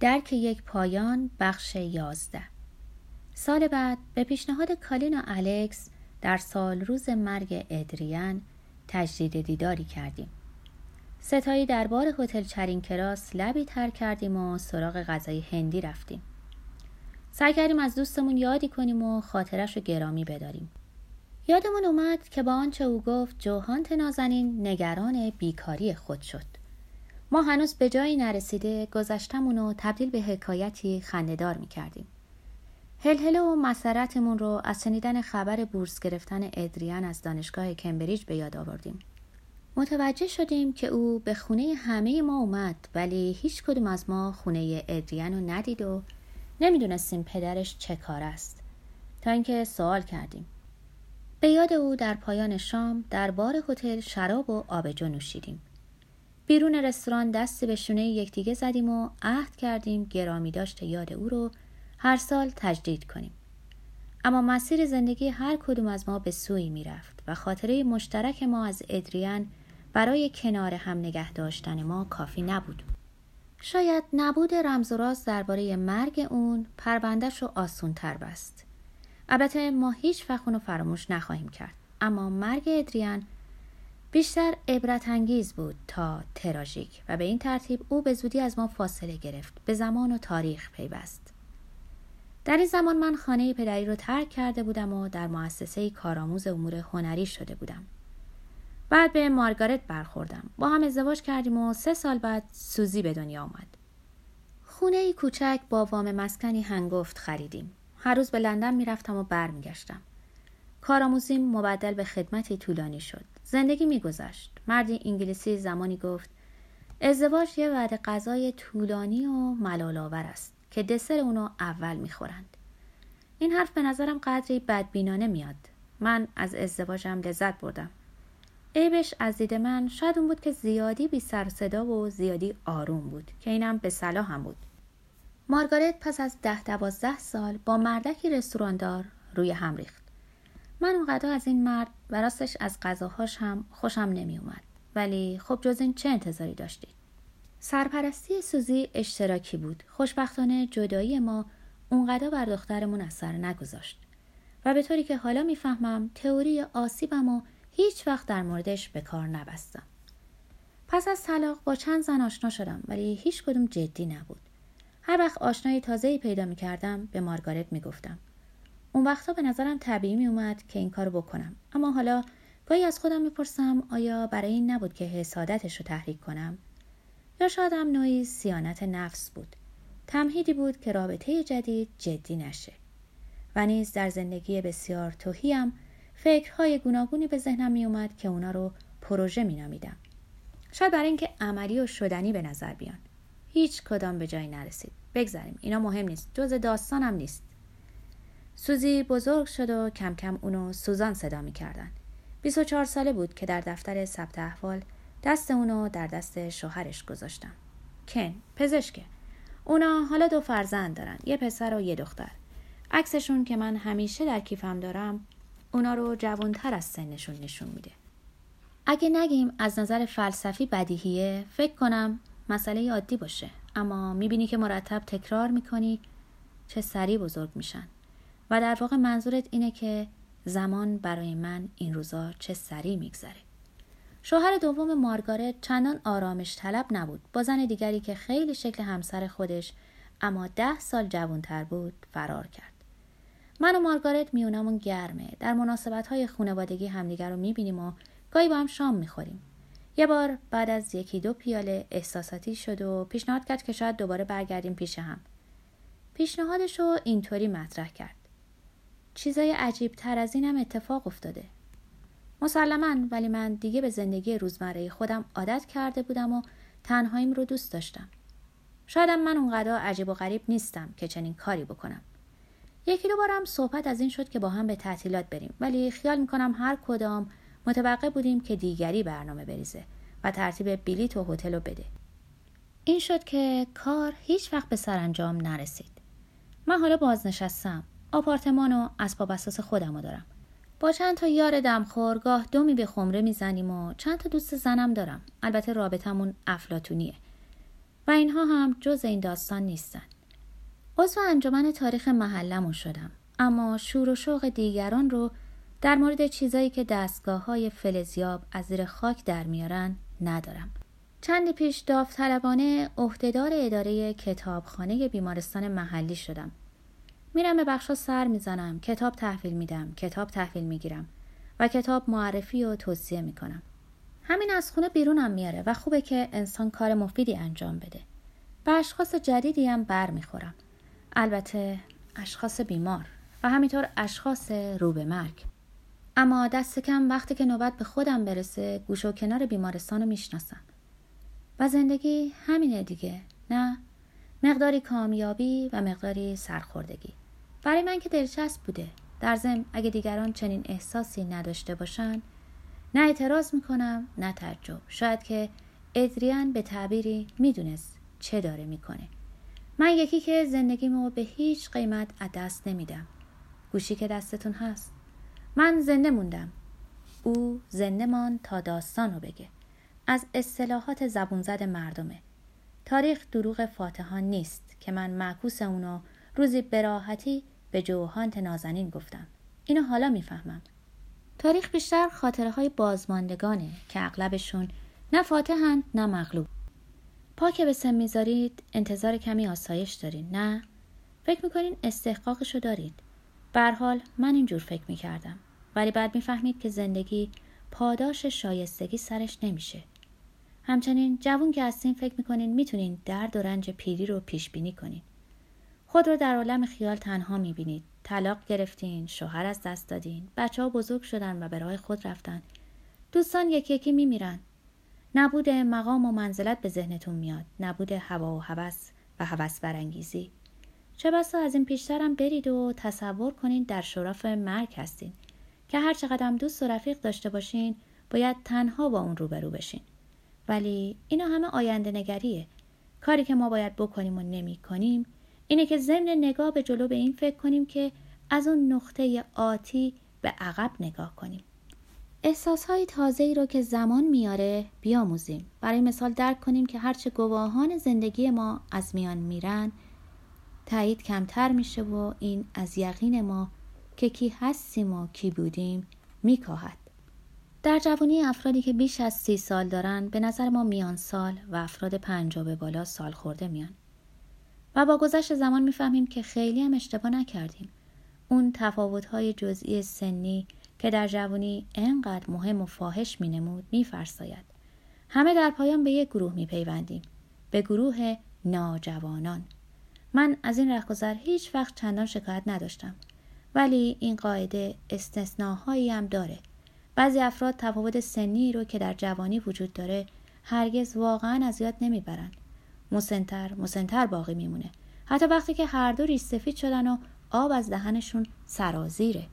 درک یک پایان بخش یازده. سال بعد به پیشنهاد کالین و الکس در سال روز مرگ ادریان تجدید دیداری کردیم. ستایی در بار هتل چرین کراس لبی تر کردیم و سراغ غذای هندی رفتیم. سعی کردیم از دوستمون یادی کنیم و خاطرش رو گرامی بداریم. یادمون اومد که با آنچه او گفت جوهانت نازنین نگران بیکاری خود شد. ما هنوز به جایی نرسیده گذشتمون رو تبدیل به حکایتی خندهدار می‌کردیم. هلهله و مسرتمون رو از شنیدن خبر بورس گرفتن ادریان از دانشگاه کمبریج به یاد آوردیم. متوجه شدیم که او به خونه همه ما اومد ولی هیچ کدوم از ما خونه ادریان رو ندید و نمی‌دونستیم پدرش چه کار است. تا اینکه سوال کردیم. به یاد او در پایان شام در بار هتل شراب و آبجو نوشیدیم. بیرون رستوران دستی به شونه یکدیگه زدیم و عهد کردیم گرامی داشته یاد او رو هر سال تجدید کنیم. اما مسیر زندگی هر کدوم از ما به سوی می‌رفت و خاطره مشترک ما از ادریان برای کنار هم نگه داشتن ما کافی نبود. شاید نبود رمز و راز درباره مرگ اون پروندهش رو آسون تر بست. البته ما هیچ وقت اونو فراموش نخواهیم کرد. اما مرگ ادریان بیشتر عبرت انگیز بود تا تراژیک و به این ترتیب او به زودی از ما فاصله گرفت به زمان و تاریخ پیوست. در این زمان من خانه پدری رو ترک کرده بودم و در مؤسسه کارآموز امور هنری شده بودم. بعد به مارگارت برخوردم. با هم ازدواج کردیم و سه سال بعد سوزی به دنیا آمد. خونه ای کوچک با وام مسکنی هنگفت خریدیم. هر روز به لندن می‌رفتم و برمیگشتم. کارآموزیم مبدل به خدمتی طولانی شد. زندگی میگذشت. مردی انگلیسی زمانی گفت ازدواج یه وعده غذای طولانی و ملالآور است که دسر اونو اول می‌خورند. این حرف به نظرم قدری بدبینانه میاد. من از ازدواجم لذت بردم. عیبش از دید من شاید اون بود که زیادی بی سر صدا و زیادی آروم بود که اینم به صلاح هم بود. مارگارت پس از ده دوازده سال با مردکی رستوراندار روی هم ریخت. من اونقدر از این مرد و راستش از غذاهاش هم خوشم نمی اومد ولی خب جز این چه انتظاری داشتید؟ سرپرستی سوزی اشتراکی بود. خوشبختانه جدایی ما اونقدر بر دخترمون اثر نگذاشت. و به طوری که حالا می‌فهمم تئوری آسیبم و هیچ وقت در موردش به کار نبستم. پس از طلاق با چند زن آشنا شدم ولی هیچ کدوم جدی نبود. هر وقت آشنایی تازه‌ای پیدا می کردم به مارگارت می گفتم. اون وقتا به نظرم طبیعی می اومد که این کارو بکنم. اما حالا گاهی از خودم می‌پرسم آیا برای این نبود که حسادتش رو تحریک کنم؟ یا شاید هم نوعی سیانت نفس بود. تمهیدی بود که رابطه جدید جدی نشه. و نیز در زندگی بسیار توهیم فکرهای گوناگونی به ذهنم می اومد که اونا رو پروژه می نامیدم. شاید برای اینکه عملی و شدنی به نظر بیان. هیچ کدام به جایی نرسید. بگذاریم اینا مهم نیست. جز داستانم نیست. سوزی بزرگ شد و کم کم اونو سوزان صدا می کردن 24 ساله بود که در دفتر ثبت احوال دست اونو در دست شوهرش گذاشتم. کن پزشکه. اونا حالا دو فرزند دارن یه پسر و یه دختر. عکسشون که من همیشه در کیفم دارم اونا رو جوانتر از سنشون نشون میده. اگه نگیم از نظر فلسفی بدیهیه فکر کنم مسئله عادی باشه. اما می‌بینی که مرتب تکرار می‌کنی چه سریع بزرگ میشن. و در واقع منظورت اینه که زمان برای من این روزا چه سریع میگذره. شوهر دوم مارگارت چندان آرامش طلب نبود. با زن دیگری که خیلی شکل همسر خودش اما ده سال جوانتر بود فرار کرد. من و مارگارت میونمون گرمه. در مناسبت های خانوادگی همدیگر رو می‌بینیم و گاهی با هم شام می‌خوریم. یه بار بعد از یکی دو پیاله احساساتی شد و پیشنهاد کرد که شاید دوباره برگردیم پیش هم. پیشنهادش رو اینطوری مطرح کرد. چیزای عجیب تر از اینم اتفاق افتاده. مسلما ولی من دیگه به زندگی روزمره خودم عادت کرده بودم و تنهاییم رو دوست داشتم. شایدم من اونقدر عجیب و غریب نیستم که چنین کاری بکنم. یکی دو بارم صحبت از این شد که با هم به تعطیلات بریم ولی خیال می‌کنم هر کدام متوقع بودیم که دیگری برنامه بریزه و ترتیب بلیت و هتل رو بده. این شد که کار هیچ وقت به سرانجام نرسید. من حالا بازنشستم. آپارتمان و اسباب اساس خودم رو دارم. با چند تا یار دمخور گاه دومی به خمره می‌زنیم و چند تا دوست زنم دارم. البته رابطمون افلاتونیه و اینها هم جز این داستان نیستن. عضو انجمن تاریخ محلمون شدم. اما شور و شوق دیگران رو در مورد چیزایی که دستگاه های فلزیاب از زیر خاک در میارن ندارم. چندی پیش داوطلبانه عهدهدار اداره کتابخانه بیمارستان محلی شدم. میرم به بخشا سر می‌زنم. کتاب تحویل میدم. کتاب تحویل می‌گیرم. و کتاب معرفی و توصیه می‌کنم. همین از خونه بیرونم میاره و خوبه که انسان کار مفیدی انجام بده. به اشخاص جدیدی هم بر می‌خورم. البته اشخاص بیمار و همینطور اشخاص رو به مرگ. اما دست کم وقتی که نوبت به خودم برسه گوش و کنار بیمارستان رو می‌شناسم. و زندگی همینه دیگه نه؟ مقداری کامیابی و مقداری سرخوردگی. برای من که دلچسب بوده. در ضمن اگه دیگران چنین احساسی نداشته باشن نه اعتراض می‌کنم نه تعجب. شاید که ادریان به تعبیری می‌دونست چه داره می‌کنه. من یکی که زندگیمو به هیچ قیمت از دست نمیدم. گوشی که دستتون هست. من زنده موندم. او زنده مان تا داستان رو بگه. از اصطلاحات زبون زد مردمه. تاریخ دروغ فاتحان نیست که من معکوس اونو روزی براحتی به جوهانت نازنین گفتم. اینو حالا می‌فهمم. تاریخ بیشتر خاطره های بازماندگانه که اغلبشون نه فاتحن نه مغلوب. پا به سن می‌ذارید انتظار کمی آسایش دارین نه؟ فکر می‌کنین استحقاقشو دارید حال من اینجور فکر می‌کردم. ولی بعد می‌فهمید که زندگی پاداش شایستگی سرش نمیشه. همچنین جوون که هستین فکر می‌کنین می‌تونین درد و رنج پیری رو پیش بینی کنین. خود رو در عالم خیال تنها می‌بینید. طلاق گرفتین شوهر از دست دادین بچه ها بزرگ شدن و به راه خود رفتن. دوستان یکی یکی میمیرن. نبود مقام و منزلت به ذهنتون میاد. نبود هوا و هوس و هوس برانگیزی. چه بسا از این پیشترم برید و تصور کنید در شرف مرگ هستین. که هر چقدر دوست و رفیق داشته باشین باید تنها با اون روبرو بشین. ولی اینا همه آینده نگریه کاری که ما باید بکنیم و نمی کنیم اینه که ضمن نگاه به جلو به این فکر کنیم که از اون نقطه آتی به عقب نگاه کنیم. احساس های تازه ای رو که زمان میاره بیاموزیم. برای مثال درک کنیم که هرچه گواهان زندگی ما از میان میرن تایید کمتر میشه و این از یقین ما که کی هستیم و کی بودیم میکاهد. در جوانی افرادی که بیش از سی سال دارن به نظر ما میان سال و افراد پنجاه به بالا سال خورده میان. و با گذشت زمان می‌فهمیم که خیلی هم اشتباه نکردیم. اون تفاوت‌های جزئی سنی که در جوانی انقدر مهم و فاحش مینمود میفرساید. همه در پایان به یک گروه میپیوندیم. به گروه ناجوانان. من از این رهگذر هیچ وقت چندان شکایت نداشتم. ولی این قاعده استثناهایی هم داره. بعضی افراد تفاوت سنی رو که در جوانی وجود داره هرگز واقعا از یاد نمی‌برند. مسنتر مسنتر باقی میمونه. حتی وقتی که هر دو ریش سفید شدن و آب از دهنشون سرازیره.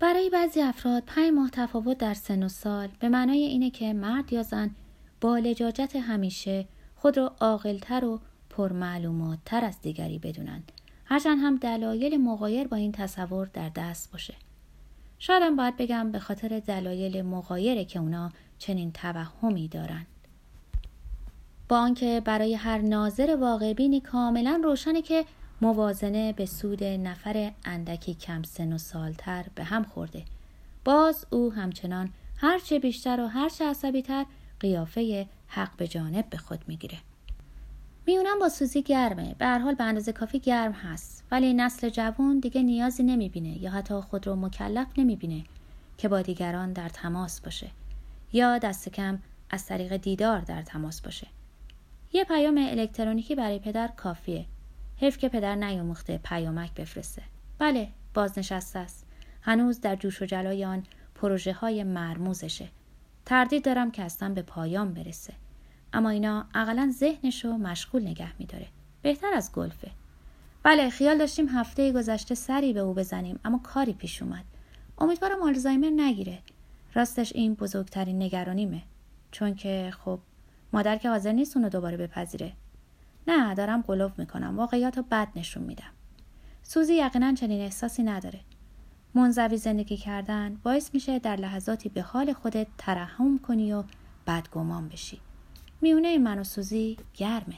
برای بعضی افراد پنج ماه تفاوت در سن و سال به معنای اینه که مرد یا زن با لجاجت همیشه خود را عاقلتر و پرمعلوماتتر از دیگری بدونند هرچند هم دلایل مغایر با این تصور در دست باشه. شایدم باید بگم به خاطر دلایل مغایره که اونا چنین توهمی دارند با آنکه برای هر ناظر واقعبینی کاملا روشنه که موازنه به سود نفر اندکی کم سن و سالتر به هم خورده. باز او همچنان هرچه بیشتر و هرچه عصبی تر قیافه حق به جانب به خود می‌گیره. میونم با سوزی گرمه. به هر حال به اندازه کافی گرم هست. ولی نسل جوان دیگه نیازی نمی‌بینه یا حتی خود رو مکلف نمی‌بینه که با دیگران در تماس باشه یا دست کم از طریق دیدار در تماس باشه. یه پیام الکترونیکی برای پدر کافیه. حیف که پدر نیاموخته پیامک بفرسته. بله بازنشسته است. هنوز در جوش و جلای آن پروژه های مرموزشه. تردید دارم که اصلا به پایان برسه. اما اینا اقلا ذهنش رو مشغول نگه میداره. بهتر از گلفه. بله خیال داشتیم هفته گذشته سری به او بزنیم اما کاری پیش اومد. امیدوارم آلزایمر نگیره. راستش این بزرگترین نگرانیمه. چون که خب مادر که حاضر نیست اونو دوباره بپذیره. نه دارم قلوف می‌کنم. واقعیات رو بد نشون میدم. سوزی یقینا چنین احساسی نداره. منزوی زندگی کردن باعث میشه در لحظاتی به حال خودت ترحم کنی و بدگمان بشی. میونه من و سوزی گرمه.